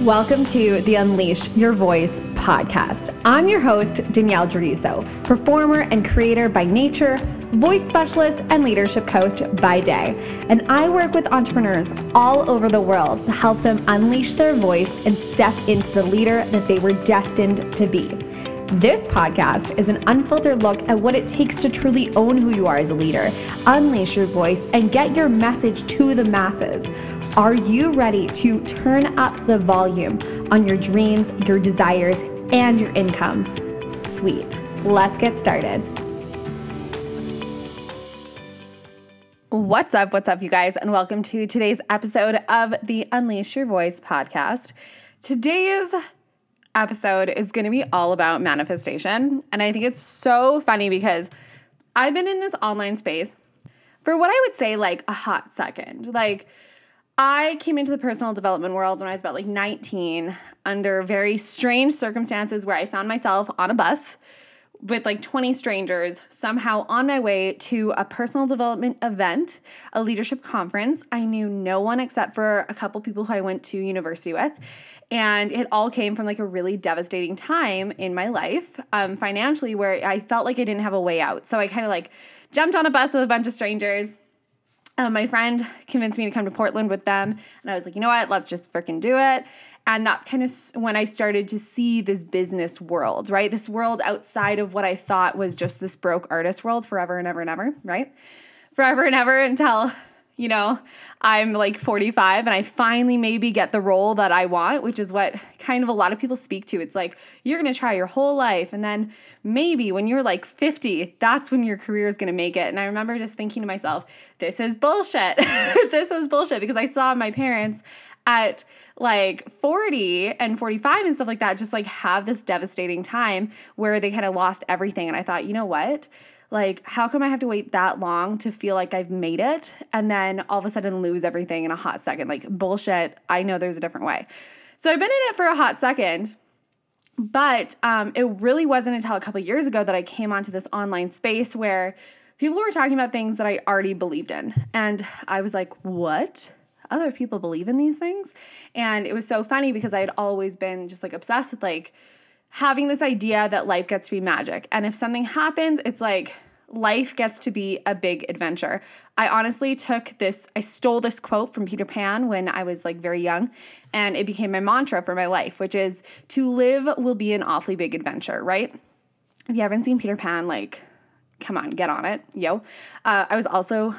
Welcome to the Unleash Your Voice podcast. I'm your host, Danielle Druso, performer and creator by nature, voice specialist, and leadership coach by day. And I work with entrepreneurs all over the world to help them unleash their voice and step into the leader that they were destined to be. This podcast is an unfiltered look at what it takes to truly own who you are as a leader, unleash your voice, and get your message to the masses. Are you ready to turn up the volume on your dreams, your desires, and your income? Sweet. Let's get started. What's up? What's up, you guys? And welcome to today's episode of the Unleash Your Voice podcast. Today's episode is going to be all about manifestation. And I think it's so funny because I've been in this online space for what I would say like a hot second. Like, I came into the personal development world when I was about like 19 under very strange circumstances where I found myself on a bus with like 20 strangers somehow on my way to a personal development event, a leadership conference. I knew no one except for a couple people who I went to university with. And it all came from like a really devastating time in my life, um, financially, where I felt like I didn't have a way out. So I kind of like jumped on a bus with a bunch of strangers um, my friend convinced me to come to Portland with them, and I was like, you know what, let's just freaking do it. And that's kind of when I started to see this business world, right? This world outside of what I thought was just this broke artist world forever and ever and ever, right? Forever and ever until you know, I'm like 45 and I finally maybe get the role that I want, which is what kind of a lot of people speak to. It's like you're going to try your whole life and then maybe when you're like 50, that's when your career is going to make it. And I remember just thinking to myself, this is bullshit. this is bullshit because I saw my parents at like 40 and 45 and stuff like that just like have this devastating time where they kind of lost everything and I thought, you know what? Like, how come I have to wait that long to feel like I've made it and then all of a sudden lose everything in a hot second? Like, bullshit. I know there's a different way. So I've been in it for a hot second. But um, it really wasn't until a couple years ago that I came onto this online space where people were talking about things that I already believed in. And I was like, what? Other people believe in these things? And it was so funny because I had always been just like obsessed with like, having this idea that life gets to be magic. And if something happens, it's like life gets to be a big adventure. I honestly took this, I stole this quote from Peter Pan when I was like very young, and it became my mantra for my life, which is to live will be an awfully big adventure, right? If you haven't seen Peter Pan, like, come on, get on it, yo. Uh, I was also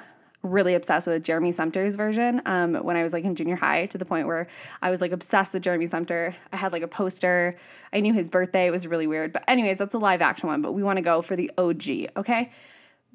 really obsessed with Jeremy Sumpter's version um, when I was like in junior high to the point where I was like obsessed with Jeremy Sumpter. I had like a poster. I knew his birthday. It was really weird. But, anyways, that's a live action one, but we want to go for the OG, okay?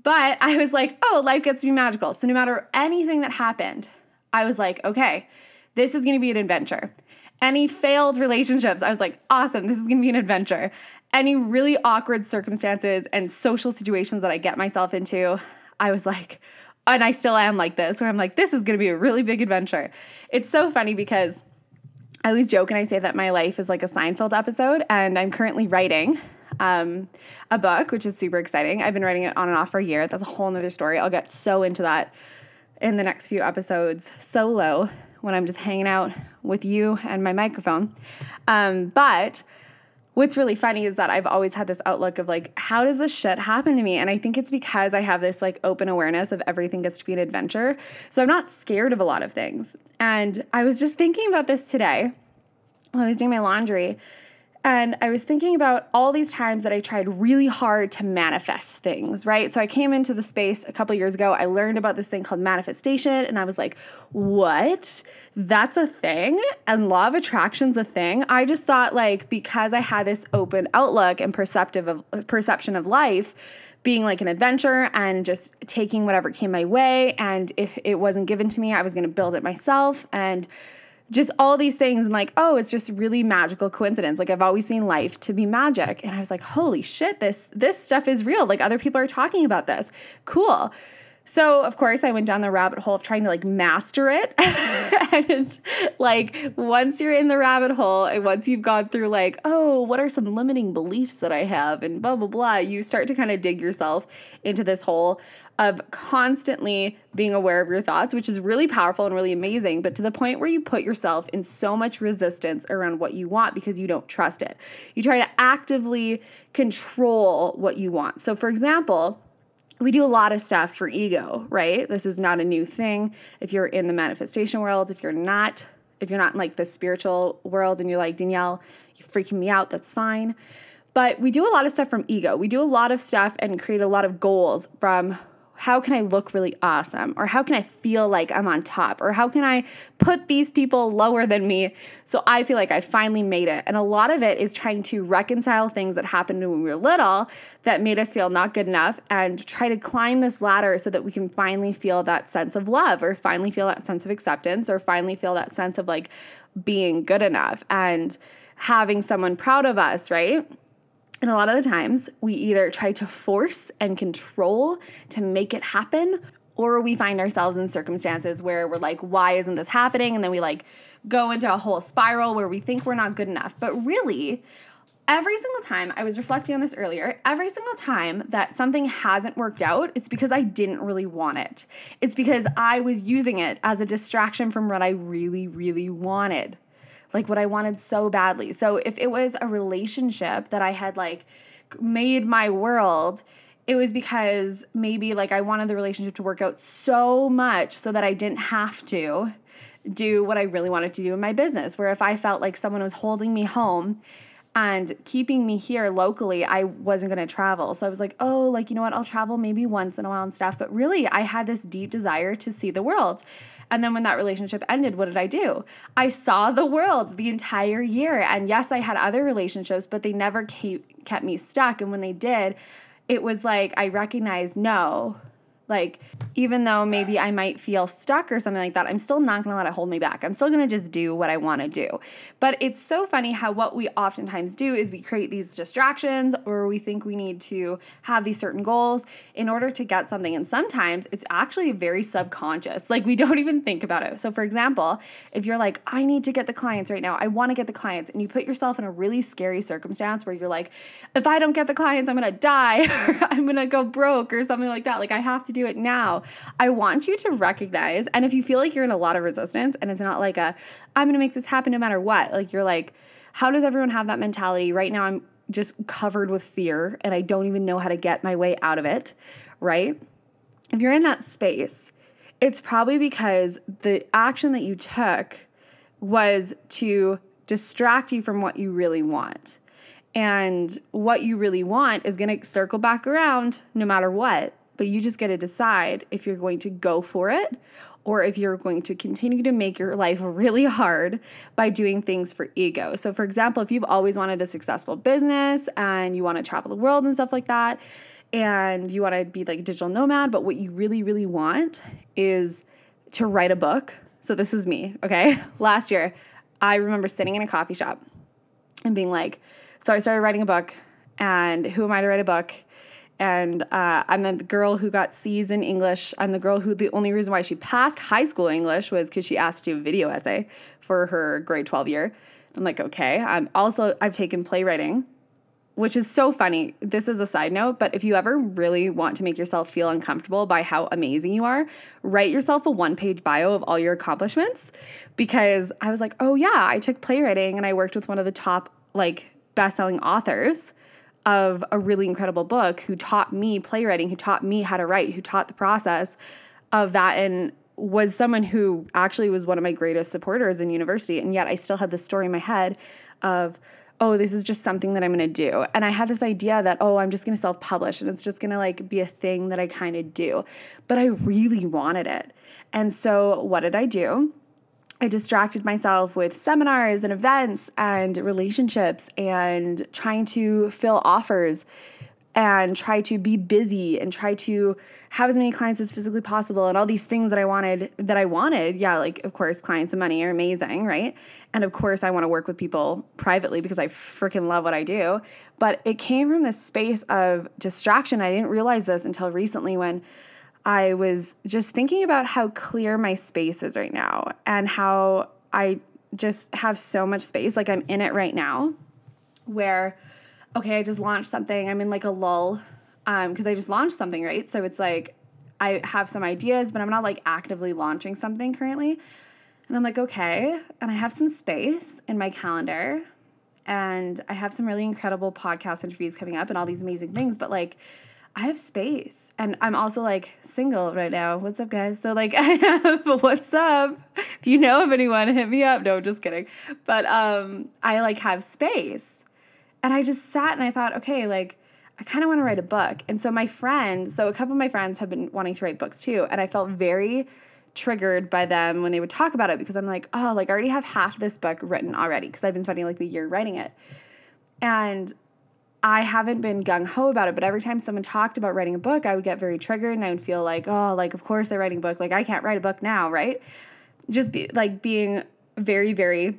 But I was like, oh, life gets to be magical. So no matter anything that happened, I was like, okay, this is going to be an adventure. Any failed relationships, I was like, awesome, this is going to be an adventure. Any really awkward circumstances and social situations that I get myself into, I was like, and I still am like this, where I'm like, this is gonna be a really big adventure. It's so funny because I always joke and I say that my life is like a Seinfeld episode, and I'm currently writing um, a book, which is super exciting. I've been writing it on and off for a year. That's a whole nother story. I'll get so into that in the next few episodes solo when I'm just hanging out with you and my microphone. Um, but what's really funny is that I've always had this outlook of like, how does this shit happen to me? And I think it's because I have this like open awareness of everything gets to be an adventure. So I'm not scared of a lot of things. And I was just thinking about this today while I was doing my laundry. And I was thinking about all these times that I tried really hard to manifest things, right? So I came into the space a couple years ago. I learned about this thing called manifestation, and I was like, what? That's a thing? And law of attraction's a thing? I just thought, like, because I had this open outlook and perceptive of, perception of life, being like an adventure and just taking whatever came my way. And if it wasn't given to me, I was gonna build it myself. And just all these things and like oh it's just really magical coincidence. Like i've always seen life to be magic. And i was like holy shit this this stuff is real. Like other people are talking about this. Cool So, of course, I went down the rabbit hole of trying to like master it. and like, once you're in the rabbit hole, and once you've gone through, like, oh, what are some limiting beliefs that I have, and blah, blah, blah, you start to kind of dig yourself into this hole of constantly being aware of your thoughts, which is really powerful and really amazing, but to the point where you put yourself in so much resistance around what you want because you don't trust it. You try to actively control what you want. So, for example, we do a lot of stuff for ego, right? This is not a new thing. If you're in the manifestation world, if you're not, if you're not in like the spiritual world and you're like, Danielle, you're freaking me out, that's fine. But we do a lot of stuff from ego. We do a lot of stuff and create a lot of goals from how can I look really awesome? Or how can I feel like I'm on top? Or how can I put these people lower than me so I feel like I finally made it? And a lot of it is trying to reconcile things that happened when we were little that made us feel not good enough and try to climb this ladder so that we can finally feel that sense of love or finally feel that sense of acceptance or finally feel that sense of like being good enough and having someone proud of us, right? And a lot of the times, we either try to force and control to make it happen, or we find ourselves in circumstances where we're like, why isn't this happening? And then we like go into a whole spiral where we think we're not good enough. But really, every single time, I was reflecting on this earlier, every single time that something hasn't worked out, it's because I didn't really want it. It's because I was using it as a distraction from what I really, really wanted like what I wanted so badly. So if it was a relationship that I had like made my world, it was because maybe like I wanted the relationship to work out so much so that I didn't have to do what I really wanted to do in my business. Where if I felt like someone was holding me home and keeping me here locally, I wasn't going to travel. So I was like, oh, like, you know what? I'll travel maybe once in a while and stuff. But really, I had this deep desire to see the world. And then when that relationship ended, what did I do? I saw the world the entire year. And yes, I had other relationships, but they never kept me stuck. And when they did, it was like I recognized no, like, even though maybe I might feel stuck or something like that, I'm still not gonna let it hold me back. I'm still gonna just do what I wanna do. But it's so funny how what we oftentimes do is we create these distractions or we think we need to have these certain goals in order to get something. And sometimes it's actually very subconscious. Like, we don't even think about it. So, for example, if you're like, I need to get the clients right now, I wanna get the clients, and you put yourself in a really scary circumstance where you're like, if I don't get the clients, I'm gonna die or I'm gonna go broke or something like that. Like, I have to do it now. I want you to recognize, and if you feel like you're in a lot of resistance and it's not like a, I'm gonna make this happen no matter what, like you're like, how does everyone have that mentality? Right now, I'm just covered with fear and I don't even know how to get my way out of it, right? If you're in that space, it's probably because the action that you took was to distract you from what you really want. And what you really want is going to circle back around no matter what but you just get to decide if you're going to go for it or if you're going to continue to make your life really hard by doing things for ego. So, for example, if you've always wanted a successful business and you want to travel the world and stuff like that, and you want to be like a digital nomad, but what you really, really want is to write a book. So, this is me, okay? Last year, I remember sitting in a coffee shop and being like, so I started writing a book, and who am I to write a book? And uh, I'm the girl who got C's in English. I'm the girl who the only reason why she passed high school English was because she asked to do a video essay for her grade 12 year. I'm like, okay. I'm also I've taken playwriting, which is so funny. This is a side note, but if you ever really want to make yourself feel uncomfortable by how amazing you are, write yourself a one-page bio of all your accomplishments because I was like, "Oh yeah, I took playwriting and I worked with one of the top like best-selling authors." Of a really incredible book who taught me playwriting, who taught me how to write, who taught the process of that and was someone who actually was one of my greatest supporters in university. And yet I still had this story in my head of, oh, this is just something that I'm gonna do. And I had this idea that, oh, I'm just gonna self publish and it's just gonna like be a thing that I kind of do. But I really wanted it. And so what did I do? I distracted myself with seminars and events and relationships and trying to fill offers and try to be busy and try to have as many clients as physically possible and all these things that I wanted that I wanted. Yeah, like of course clients and money are amazing, right? And of course I want to work with people privately because I freaking love what I do. But it came from this space of distraction. I didn't realize this until recently when I was just thinking about how clear my space is right now and how I just have so much space. Like I'm in it right now where, okay, I just launched something. I'm in like a lull because um, I just launched something, right? So it's like I have some ideas, but I'm not like actively launching something currently. And I'm like, okay. And I have some space in my calendar and I have some really incredible podcast interviews coming up and all these amazing things, but like, I have space. And I'm also like single right now. What's up, guys? So, like, I have, what's up? If you know of anyone, hit me up. No, just kidding. But um, I like have space. And I just sat and I thought, okay, like, I kind of want to write a book. And so, my friends, so a couple of my friends have been wanting to write books too. And I felt very triggered by them when they would talk about it because I'm like, oh, like, I already have half this book written already because I've been spending like the year writing it. And I haven't been gung ho about it, but every time someone talked about writing a book, I would get very triggered and I would feel like, oh, like, of course they're writing a book. Like, I can't write a book now, right? Just be like being very, very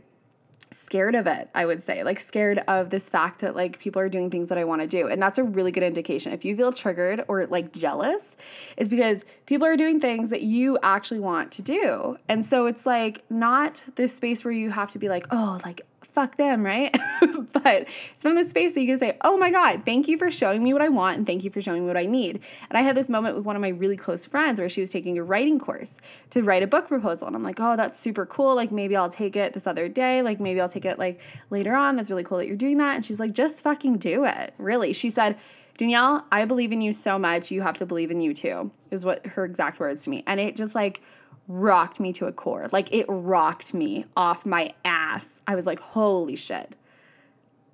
scared of it, I would say, like scared of this fact that like people are doing things that I want to do. And that's a really good indication. If you feel triggered or like jealous, it's because people are doing things that you actually want to do. And so it's like not this space where you have to be like, oh, like fuck them, right? but it's from the space that you can say, oh my God, thank you for showing me what I want and thank you for showing me what I need. And I had this moment with one of my really close friends where she was taking a writing course to write a book proposal. And I'm like, oh, that's super cool. Like maybe I'll take it this other day. Like maybe I'll take it like later on. That's really cool that you're doing that. And she's like, just fucking do it. Really. She said, Danielle, I believe in you so much. You have to believe in you too, is what her exact words to me. And it just like rocked me to a core. Like it rocked me off my ass. I was like, holy shit.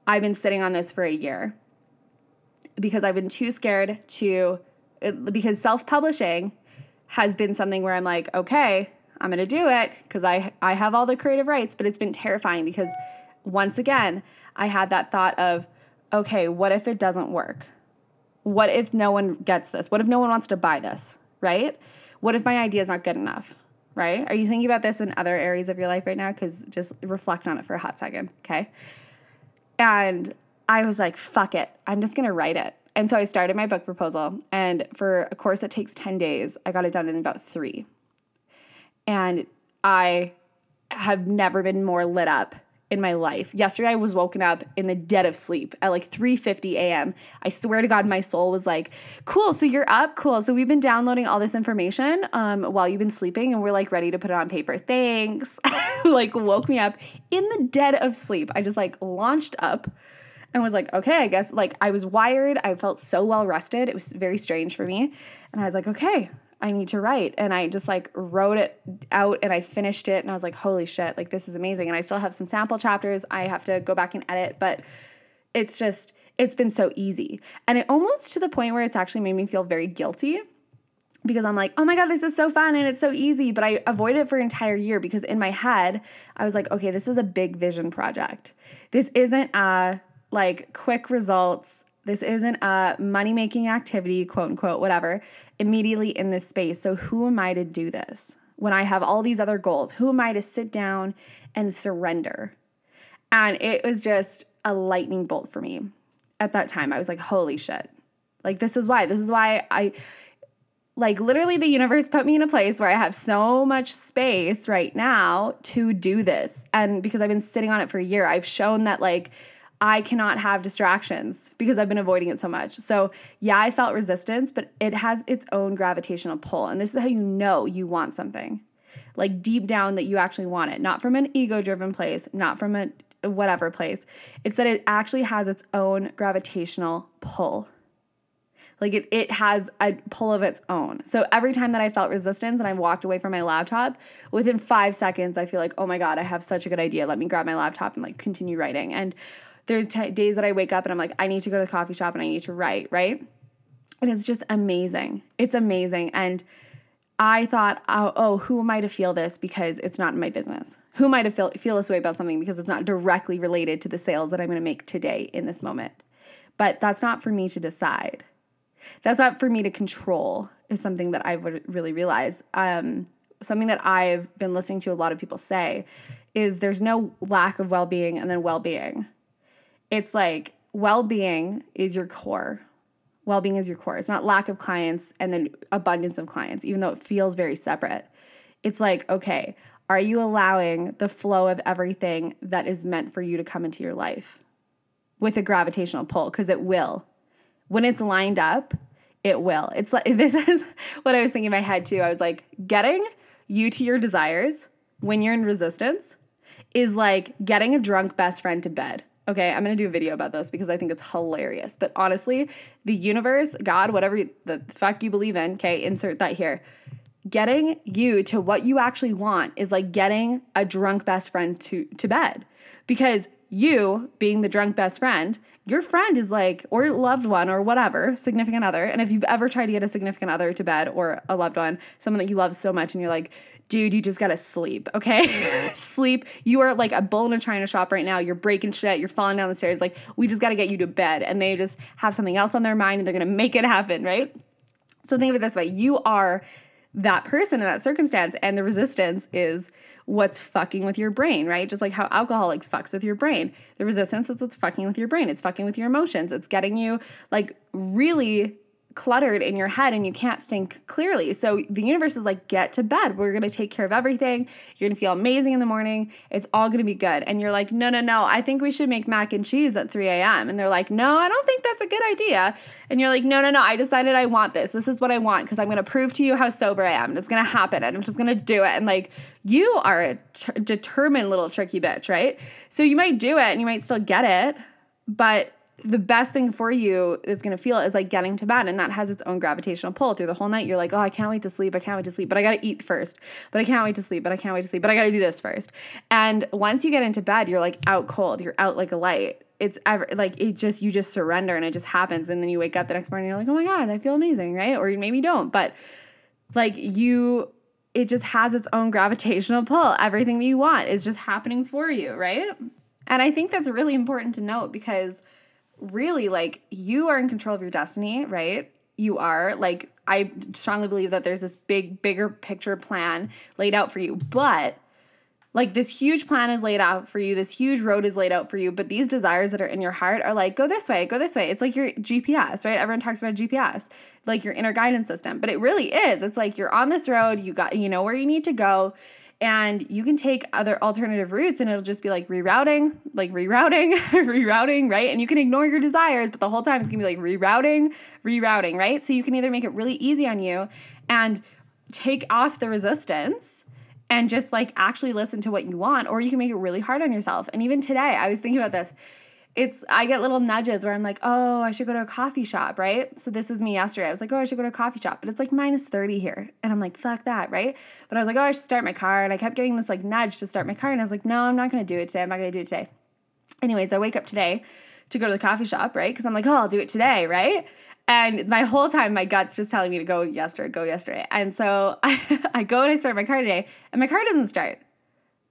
I've been sitting on this for a year because I've been too scared to, because self publishing has been something where I'm like, okay, I'm gonna do it because I, I have all the creative rights, but it's been terrifying because once again, I had that thought of, okay, what if it doesn't work? What if no one gets this? What if no one wants to buy this, right? What if my idea is not good enough? Right? Are you thinking about this in other areas of your life right now? Because just reflect on it for a hot second, okay? And I was like, fuck it. I'm just gonna write it. And so I started my book proposal. And for a course that takes 10 days, I got it done in about three. And I have never been more lit up in my life. Yesterday I was woken up in the dead of sleep at like 3:50 a.m. I swear to God my soul was like, "Cool, so you're up. Cool. So we've been downloading all this information um, while you've been sleeping and we're like ready to put it on paper. Thanks." like woke me up in the dead of sleep. I just like launched up and was like, "Okay, I guess like I was wired. I felt so well rested. It was very strange for me." And I was like, "Okay, I need to write. And I just like wrote it out and I finished it and I was like, holy shit, like this is amazing. And I still have some sample chapters I have to go back and edit, but it's just, it's been so easy. And it almost to the point where it's actually made me feel very guilty because I'm like, oh my God, this is so fun and it's so easy. But I avoided it for an entire year because in my head, I was like, okay, this is a big vision project. This isn't a like quick results this isn't a money making activity, quote unquote, whatever, immediately in this space. So, who am I to do this when I have all these other goals? Who am I to sit down and surrender? And it was just a lightning bolt for me at that time. I was like, holy shit. Like, this is why. This is why I, like, literally, the universe put me in a place where I have so much space right now to do this. And because I've been sitting on it for a year, I've shown that, like, I cannot have distractions because I've been avoiding it so much. So, yeah, I felt resistance, but it has its own gravitational pull. And this is how you know you want something. Like deep down that you actually want it, not from an ego driven place, not from a whatever place. It's that it actually has its own gravitational pull. Like it, it has a pull of its own. So every time that I felt resistance and I walked away from my laptop, within five seconds, I feel like, oh my God, I have such a good idea. Let me grab my laptop and like continue writing. And there's t- days that I wake up and I'm like, I need to go to the coffee shop and I need to write, right? And it's just amazing. It's amazing. And I thought, oh, oh, who am I to feel this because it's not in my business? Who am I to feel, feel this way about something because it's not directly related to the sales that I'm going to make today in this moment? But that's not for me to decide. That's not for me to control, is something that I would really realize. Um, something that I've been listening to a lot of people say is there's no lack of well being and then well being it's like well being is your core. well being is your core. It's not lack of clients and then abundance of clients, even though it feels very separate. It's like, okay, are you allowing the flow of everything that is meant for you to come into your life with a gravitational pull? Because it will. When it's lined up, it will. It's like, this is what I was thinking in my head too. I was like, getting you to your desires when you're in resistance is like getting a drunk best friend to bed. Okay, I'm gonna do a video about this because I think it's hilarious. But honestly, the universe, God, whatever the fuck you believe in, okay, insert that here. Getting you to what you actually want is like getting a drunk best friend to, to bed. Because you, being the drunk best friend, your friend is like, or loved one or whatever, significant other. And if you've ever tried to get a significant other to bed or a loved one, someone that you love so much, and you're like, dude, you just gotta sleep, okay? Mm-hmm. sleep. You are like a bull in a china shop right now. You're breaking shit. You're falling down the stairs. Like, we just gotta get you to bed. And they just have something else on their mind and they're gonna make it happen, right? So think of it this way you are that person in that circumstance, and the resistance is what's fucking with your brain, right? Just like how alcohol like fucks with your brain. The resistance is what's fucking with your brain. It's fucking with your emotions. It's getting you like really cluttered in your head and you can't think clearly. So the universe is like, get to bed. We're going to take care of everything. You're going to feel amazing in the morning. It's all going to be good. And you're like, no, no, no, I think we should make mac and cheese at 3 a.m. And they're like, no, I don't think that's a good idea. And you're like, no, no, no, I decided I want this. This is what I want because I'm going to prove to you how sober I am. And it's going to happen. And I'm just going to do it. And like, you are a t- determined little tricky bitch, right? So you might do it and you might still get it. But the best thing for you it's going to feel is like getting to bed and that has its own gravitational pull through the whole night. You're like oh i can't wait to sleep. I can't wait to sleep. But i got to eat first. But i can't wait to sleep. But i can't wait to sleep. But i got to do this first. And once you get into bed you're like out cold. You're out like a light. It's ever like it just you just surrender and it just happens. And then you wake up the next morning you're like oh my god i feel amazing right? Or maybe you don't. But like you it just has its own gravitational pull. Everything that you want is just happening for you right? And i think that's really important to note because really like you are in control of your destiny, right? You are like I strongly believe that there's this big bigger picture plan laid out for you, but like this huge plan is laid out for you, this huge road is laid out for you, but these desires that are in your heart are like, go this way, go this way. It's like your GPS, right? Everyone talks about GPS, like your inner guidance system, but it really is. It's like you're on this road, you got, you know where you need to go and you can take other alternative routes and it'll just be like rerouting like rerouting rerouting right? And you can ignore your desires but the whole time it's gonna be like rerouting rerouting right? So you can either make it really easy on you and take off the resistance and just like actually listen to what you want or you can make it really hard on yourself. And even today i was thinking about this it's I get little nudges where I'm like, oh, I should go to a coffee shop, right? So this is me yesterday. I was like, oh, I should go to a coffee shop, but it's like minus 30 here. And I'm like, fuck that, right? But I was like, oh, I should start my car. And I kept getting this like nudge to start my car. And I was like, no, I'm not gonna do it today. I'm not gonna do it today. Anyways, I wake up today to go to the coffee shop, right? Because I'm like, oh, I'll do it today, right? And my whole time, my gut's just telling me to go yesterday, go yesterday. And so I, I go and I start my car today, and my car doesn't start.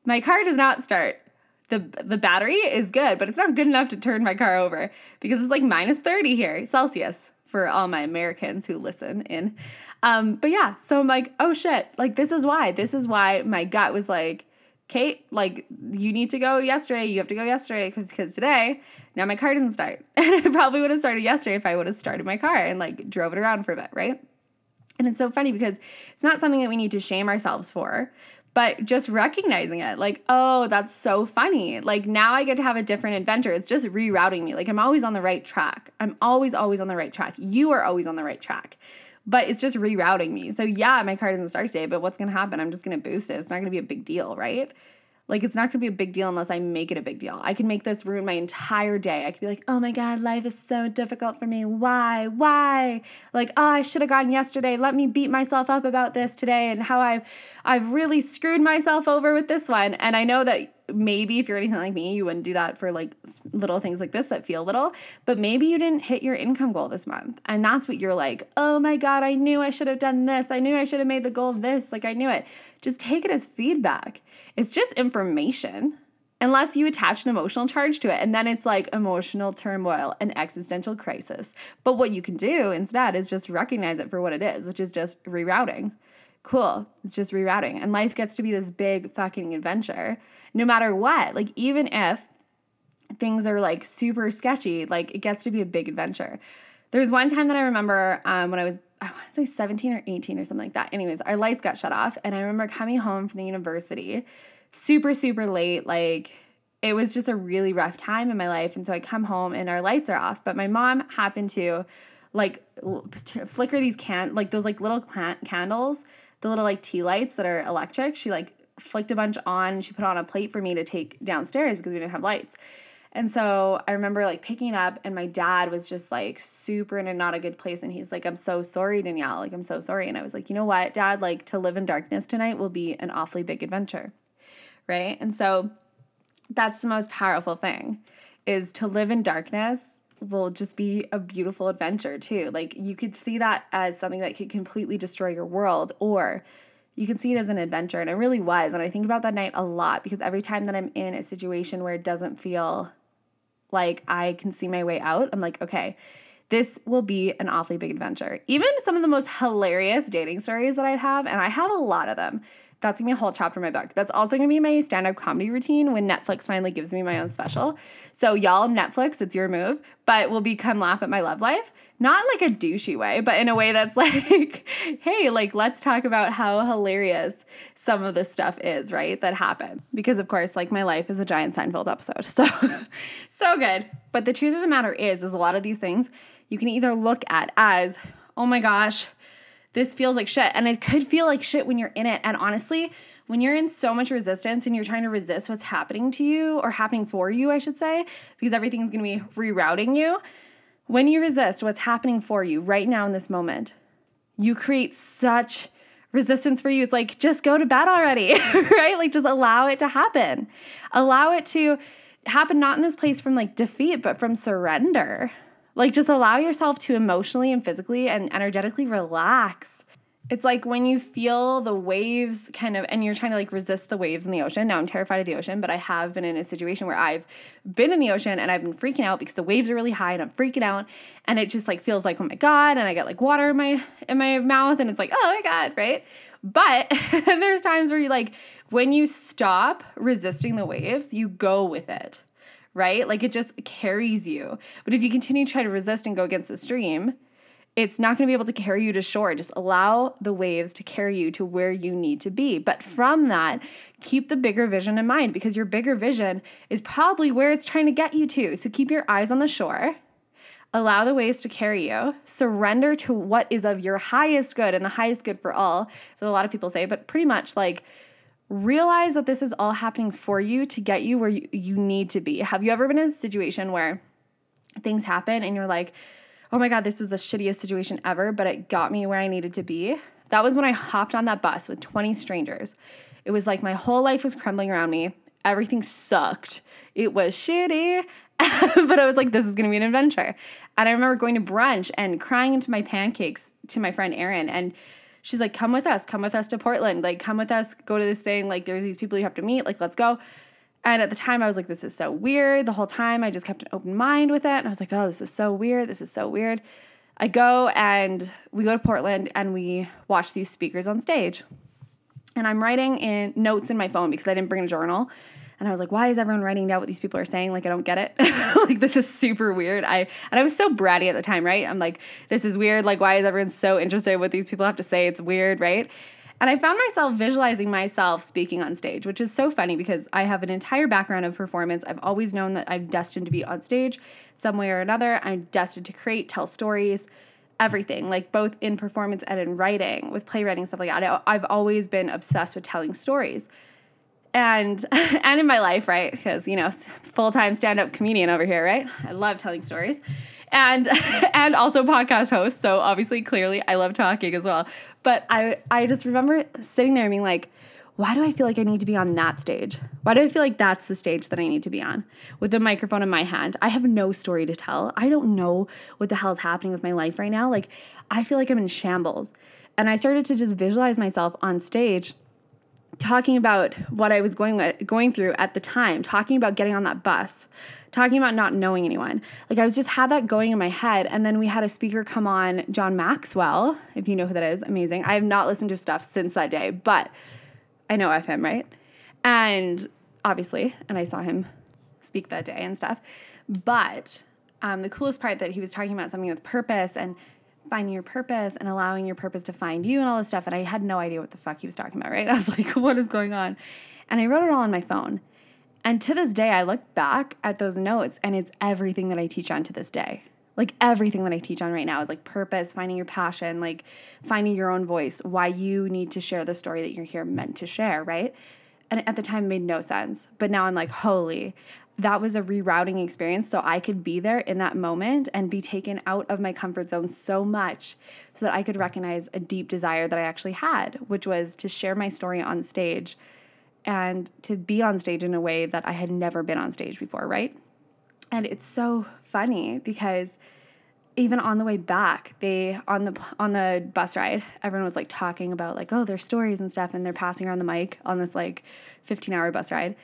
My car does not start the the battery is good, but it's not good enough to turn my car over because it's like minus 30 here Celsius for all my Americans who listen in. Um, but yeah, so I'm like, oh shit, like this is why. This is why my gut was like, Kate, like you need to go yesterday. You have to go yesterday because because today now my car doesn't start, and I probably would have started yesterday if I would have started my car and like drove it around for a bit, right? And it's so funny because it's not something that we need to shame ourselves for, but just recognizing it like oh that's so funny. Like now i get to have a different adventure. It's just rerouting me. Like i'm always on the right track. I'm always always on the right track. You are always on the right track. But it's just rerouting me. So yeah my car doesn't start today but what's going to happen? I'm just going to boost it. It's not going to be a big deal right like it's not going to be a big deal unless I make it a big deal. I can make this ruin my entire day. I could be like, "Oh my god, life is so difficult for me. Why? Why?" Like, "Oh, I should have gone yesterday. Let me beat myself up about this today and how I've I've really screwed myself over with this one." And I know that maybe if you're anything like me, you wouldn't do that for like little things like this that feel little, but maybe you didn't hit your income goal this month. And that's what you're like, "Oh my god, I knew I should have done this. I knew I should have made the goal this. Like I knew it." Just take it as feedback it's just information unless you attach an emotional charge to it. And then it's like emotional turmoil and existential crisis. But what you can do instead is just recognize it for what it is, which is just rerouting. Cool. It's just rerouting. And life gets to be this big fucking adventure no matter what. Like, even if things are like super sketchy, like it gets to be a big adventure. There's one time that I remember um, when I was, I want to say 17 or 18 or something like that. Anyways, our lights got shut off. And I remember coming home from the university super, super late. Like, it was just a really rough time in my life. And so I come home and our lights are off. But my mom happened to like to flicker these can like those like little can- candles, the little like tea lights that are electric. She like flicked a bunch on and she put on a plate for me to take downstairs because we didn't have lights. And so I remember like picking up, and my dad was just like super in a not a good place. And he's like, I'm so sorry, Danielle. Like, I'm so sorry. And I was like, you know what, dad? Like, to live in darkness tonight will be an awfully big adventure. Right. And so that's the most powerful thing is to live in darkness will just be a beautiful adventure too. Like, you could see that as something that could completely destroy your world, or you can see it as an adventure. And it really was. And I think about that night a lot because every time that I'm in a situation where it doesn't feel like I can see my way out, I'm like, okay, this will be an awfully big adventure. Even some of the most hilarious dating stories that I have, and I have a lot of them, that's gonna be a whole chapter in my book. That's also gonna be my stand up comedy routine when Netflix finally gives me my own special. So, y'all, Netflix, it's your move, but will be come laugh at my love life. Not like a douchey way, but in a way that's like, hey, like, let's talk about how hilarious some of this stuff is, right? That happened. Because, of course, like, my life is a giant Seinfeld episode. So, so good. But the truth of the matter is, is a lot of these things you can either look at as, oh my gosh, this feels like shit. And it could feel like shit when you're in it. And honestly, when you're in so much resistance and you're trying to resist what's happening to you or happening for you, I should say, because everything's gonna be rerouting you. When you resist what's happening for you right now in this moment, you create such resistance for you. It's like, just go to bed already, right? Like, just allow it to happen. Allow it to happen not in this place from like defeat, but from surrender. Like, just allow yourself to emotionally and physically and energetically relax. It's like when you feel the waves kind of, and you're trying to like resist the waves in the ocean. Now I'm terrified of the ocean, but I have been in a situation where I've been in the ocean and I've been freaking out because the waves are really high and I'm freaking out. And it just like feels like, oh my God. And I get like water in my, in my mouth and it's like, oh my God, right? But there's times where you like, when you stop resisting the waves, you go with it right? Like it just carries you. But if you continue to try to resist and go against the stream, it's not going to be able to carry you to shore. Just allow the waves to carry you to where you need to be. But from that, keep the bigger vision in mind because your bigger vision is probably where it's trying to get you to. So keep your eyes on the shore. Allow the waves to carry you. Surrender to what is of your highest good and the highest good for all. So a lot of people say, but pretty much like realize that this is all happening for you to get you where you, you need to be. Have you ever been in a situation where things happen and you're like, oh my God, this is the shittiest situation ever, but it got me where I needed to be? That was when I hopped on that bus with 20 strangers. It was like my whole life was crumbling around me. Everything sucked. It was shitty. but I was like, this is gonna be an adventure. And I remember going to brunch and crying into my pancakes to my friend Erin. And she's like, come with us, come with us to Portland. Like, come with us, go to this thing. Like, there's these people you have to meet. Like, let's go. And at the time, I was like, this is so weird. The whole time, I just kept an open mind with it. And I was like, oh, this is so weird. This is so weird. I go and we go to Portland and we watch these speakers on stage. And I'm writing in notes in my phone because I didn't bring a journal. And I was like, why is everyone writing down what these people are saying? Like, I don't get it. like, this is super weird. I and I was so bratty at the time, right? I'm like, this is weird. Like, why is everyone so interested in what these people have to say? It's weird, right? And I found myself visualizing myself speaking on stage, which is so funny because I have an entire background of performance. I've always known that I'm destined to be on stage some way or another. I'm destined to create, tell stories, everything, like both in performance and in writing, with playwriting, stuff like that. I've always been obsessed with telling stories and and in my life, right? Because you know, full time stand up comedian over here, right? I love telling stories, and and also podcast host. So obviously, clearly, I love talking as well. But I I just remember sitting there and being like, why do I feel like I need to be on that stage? Why do I feel like that's the stage that I need to be on with the microphone in my hand? I have no story to tell. I don't know what the hell is happening with my life right now. Like, I feel like I'm in shambles. And I started to just visualize myself on stage talking about what I was going going through at the time, talking about getting on that bus, talking about not knowing anyone. Like I was just had that going in my head and then we had a speaker come on, John Maxwell, if you know who that is, amazing. I have not listened to stuff since that day, but I know FM, right? And obviously, and I saw him speak that day and stuff. But um, the coolest part that he was talking about something with purpose and finding your purpose and allowing your purpose to find you and all this stuff. And I had no idea what the fuck he was talking about, right? I was like, what is going on? And I wrote it all on my phone. And to this day, I look back at those notes and it's everything that I teach on to this day. Like everything that I teach on right now is like purpose, finding your passion, like finding your own voice, why you need to share the story that you're here meant to share, right? And at the time it made no sense. But now I'm like, holy, that was a rerouting experience so I could be there in that moment and be taken out of my comfort zone so much so that I could recognize a deep desire that I actually had, which was to share my story on stage and to be on stage in a way that I had never been on stage before, right? And it's so funny because even on the way back, they on the on the bus ride, everyone was like talking about like oh their stories and stuff, and they're passing around the mic on this like 15 hour bus ride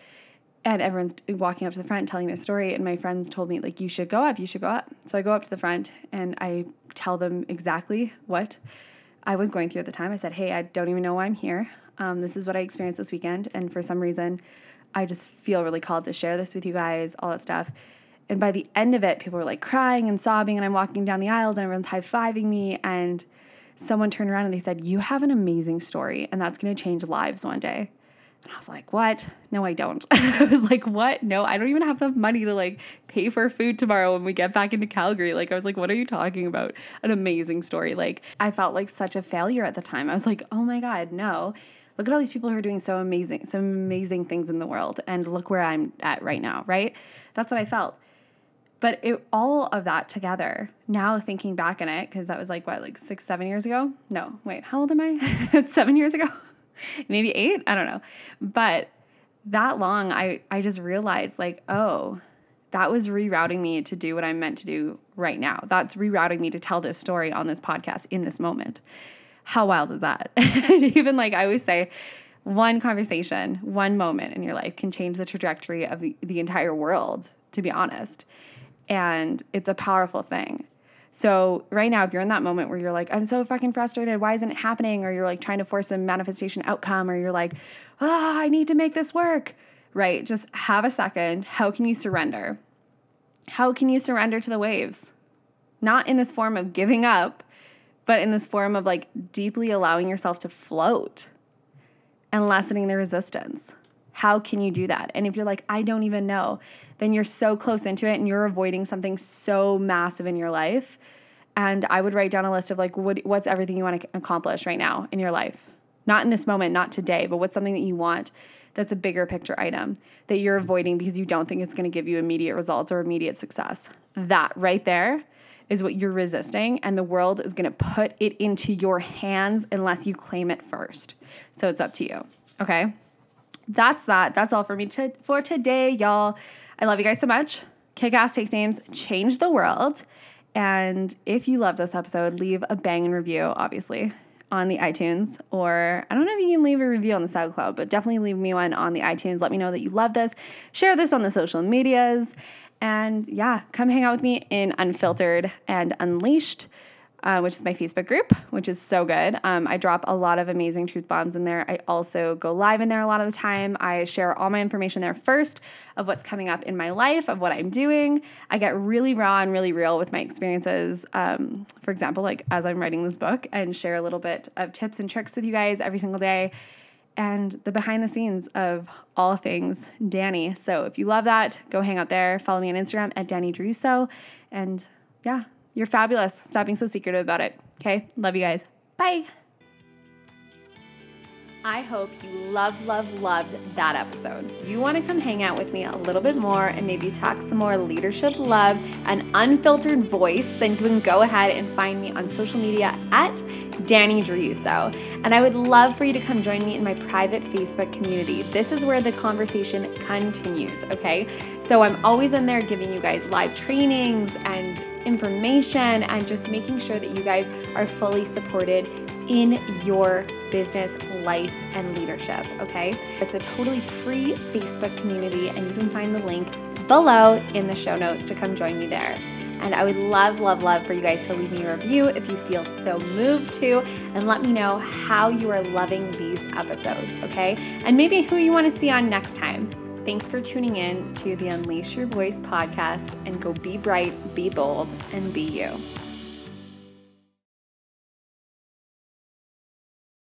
and everyone's walking up to the front telling their story and my friends told me like you should go up you should go up. So i go up to the front and i tell them exactly what i was going through at the time. I said hey i don't even know why i'm here. Um, this is what i experienced this weekend and for some reason i just feel really called to share this with you guys all that stuff. And by the end of it people were like crying and sobbing and i'm walking down the aisles and everyone's high-fiving me and someone turned around and they said you have an amazing story and that's going to change lives one day and I was like, what? No, I don't. I was like, what? No, I don't even have enough money to like pay for food tomorrow when we get back into Calgary. Like, I was like, what are you talking about? An amazing story. Like, I felt like such a failure at the time. I was like, oh my God, no. Look at all these people who are doing so amazing, some amazing things in the world. And look where I'm at right now, right? That's what I felt. But it, all of that together, now thinking back in it, because that was like, what, like six, seven years ago? No, wait, how old am I? seven years ago? maybe eight, I don't know. But that long, I, I just realized, like, oh, that was rerouting me to do what I'm meant to do right now. That's rerouting me to tell this story on this podcast in this moment. How wild is that? even like I always say, one conversation, one moment in your life can change the trajectory of the entire world, to be honest. And it's a powerful thing. So, right now, if you're in that moment where you're like, I'm so fucking frustrated, why isn't it happening? Or you're like trying to force a manifestation outcome, or you're like, ah, oh, I need to make this work, right? Just have a second. How can you surrender? How can you surrender to the waves? Not in this form of giving up, but in this form of like deeply allowing yourself to float and lessening the resistance. How can you do that? And if you're like, I don't even know, then you're so close into it and you're avoiding something so massive in your life. And I would write down a list of like, what, what's everything you want to accomplish right now in your life? Not in this moment, not today, but what's something that you want that's a bigger picture item that you're avoiding because you don't think it's going to give you immediate results or immediate success. That right there is what you're resisting, and the world is going to put it into your hands unless you claim it first. So it's up to you. Okay that's that. That's all for me to, for today, y'all. I love you guys so much. Kick ass take names, change the world. And if you love this episode, leave a bang and review, obviously, on the iTunes. Or I don't know if you can leave a review on the SoundCloud, but definitely leave me one on the iTunes. Let me know that you love this. Share this on the social medias. And yeah, come hang out with me in Unfiltered and Unleashed uh, which is my Facebook group, which is so good. Um, I drop a lot of amazing truth bombs in there. I also go live in there a lot of the time. I share all my information there first of what's coming up in my life, of what I'm doing. I get really raw and really real with my experiences. Um, for example, like as I'm writing this book, and share a little bit of tips and tricks with you guys every single day and the behind the scenes of all things Danny. So if you love that, go hang out there. Follow me on Instagram at Danny Druso. And yeah, you're fabulous. Stop being so secretive about it. Okay? Love you guys. Bye. I hope you love, love, loved that episode. You want to come hang out with me a little bit more and maybe talk some more leadership love and unfiltered voice, then you can go ahead and find me on social media at Danny Druso. And I would love for you to come join me in my private Facebook community. This is where the conversation continues, okay? So I'm always in there giving you guys live trainings and information and just making sure that you guys are fully supported in your business, life, and leadership. Okay. It's a totally free Facebook community, and you can find the link below in the show notes to come join me there. And I would love, love, love for you guys to leave me a review if you feel so moved to, and let me know how you are loving these episodes, okay? And maybe who you want to see on next time. Thanks for tuning in to the Unleash Your Voice podcast and go be bright, be bold, and be you.